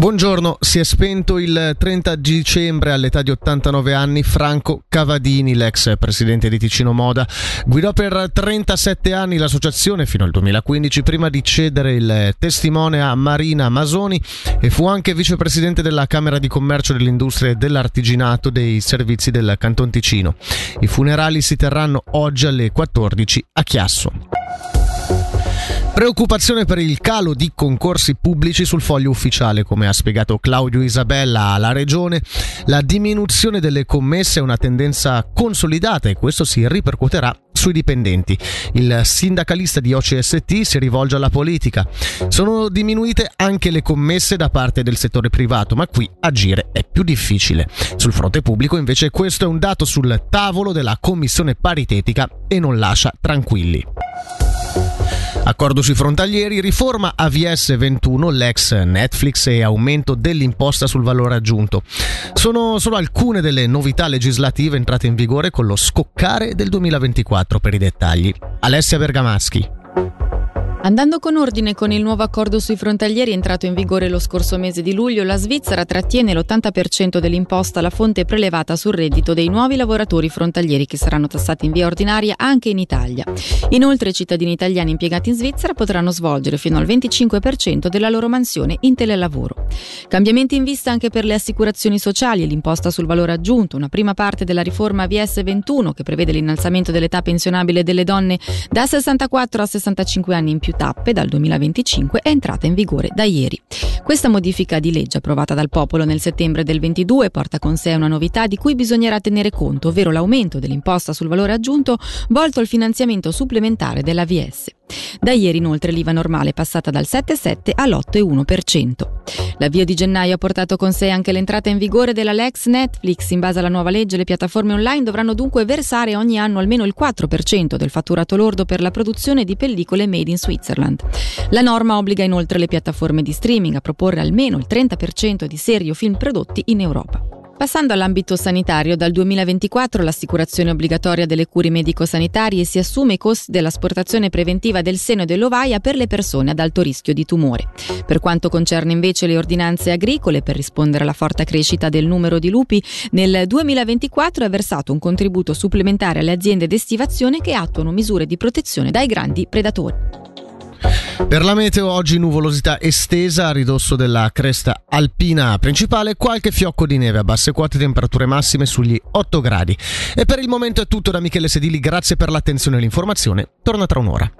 Buongiorno, si è spento il 30 dicembre all'età di 89 anni Franco Cavadini, l'ex presidente di Ticino Moda. Guidò per 37 anni l'associazione fino al 2015 prima di cedere il testimone a Marina Masoni e fu anche vicepresidente della Camera di Commercio dell'Industria e dell'Artiginato dei Servizi del Canton Ticino. I funerali si terranno oggi alle 14 a Chiasso. Preoccupazione per il calo di concorsi pubblici sul foglio ufficiale, come ha spiegato Claudio Isabella alla Regione. La diminuzione delle commesse è una tendenza consolidata e questo si ripercuoterà sui dipendenti. Il sindacalista di OCST si rivolge alla politica. Sono diminuite anche le commesse da parte del settore privato, ma qui agire è più difficile. Sul fronte pubblico invece questo è un dato sul tavolo della commissione paritetica e non lascia tranquilli. Accordo sui frontalieri, riforma AVS 21, l'ex Netflix e aumento dell'imposta sul valore aggiunto. Sono solo alcune delle novità legislative entrate in vigore con lo scoccare del 2024 per i dettagli. Alessia Bergamaschi. Andando con ordine con il nuovo accordo sui frontalieri entrato in vigore lo scorso mese di luglio, la Svizzera trattiene l'80% dell'imposta alla fonte prelevata sul reddito dei nuovi lavoratori frontalieri che saranno tassati in via ordinaria anche in Italia. Inoltre i cittadini italiani impiegati in Svizzera potranno svolgere fino al 25% della loro mansione in telelavoro. Cambiamenti in vista anche per le assicurazioni sociali e l'imposta sul valore aggiunto, una prima parte della riforma VS 21 che prevede l'innalzamento dell'età pensionabile delle donne da 64 a 65 anni in più più tappe dal 2025 è entrata in vigore da ieri. Questa modifica di legge approvata dal popolo nel settembre del 22 porta con sé una novità di cui bisognerà tenere conto, ovvero l'aumento dell'imposta sul valore aggiunto volto al finanziamento supplementare dell'AVS. Da ieri inoltre l'IVA normale è passata dal 7,7 all'8,1%. L'avvio di gennaio ha portato con sé anche l'entrata in vigore della Lex Netflix. In base alla nuova legge, le piattaforme online dovranno dunque versare ogni anno almeno il 4% del fatturato lordo per la produzione di pellicole made in Switzerland. La norma obbliga inoltre le piattaforme di streaming a proporre almeno il 30% di serie o film prodotti in Europa. Passando all'ambito sanitario, dal 2024 l'assicurazione obbligatoria delle cure medico-sanitarie si assume i costi dell'asportazione preventiva del seno e dell'ovaia per le persone ad alto rischio di tumore. Per quanto concerne invece le ordinanze agricole, per rispondere alla forte crescita del numero di lupi, nel 2024 è versato un contributo supplementare alle aziende d'estivazione che attuano misure di protezione dai grandi predatori. Per la meteo oggi nuvolosità estesa a ridosso della cresta alpina principale, qualche fiocco di neve a basse quote, temperature massime sugli 8 gradi. E per il momento è tutto da Michele Sedili, grazie per l'attenzione e l'informazione, torna tra un'ora.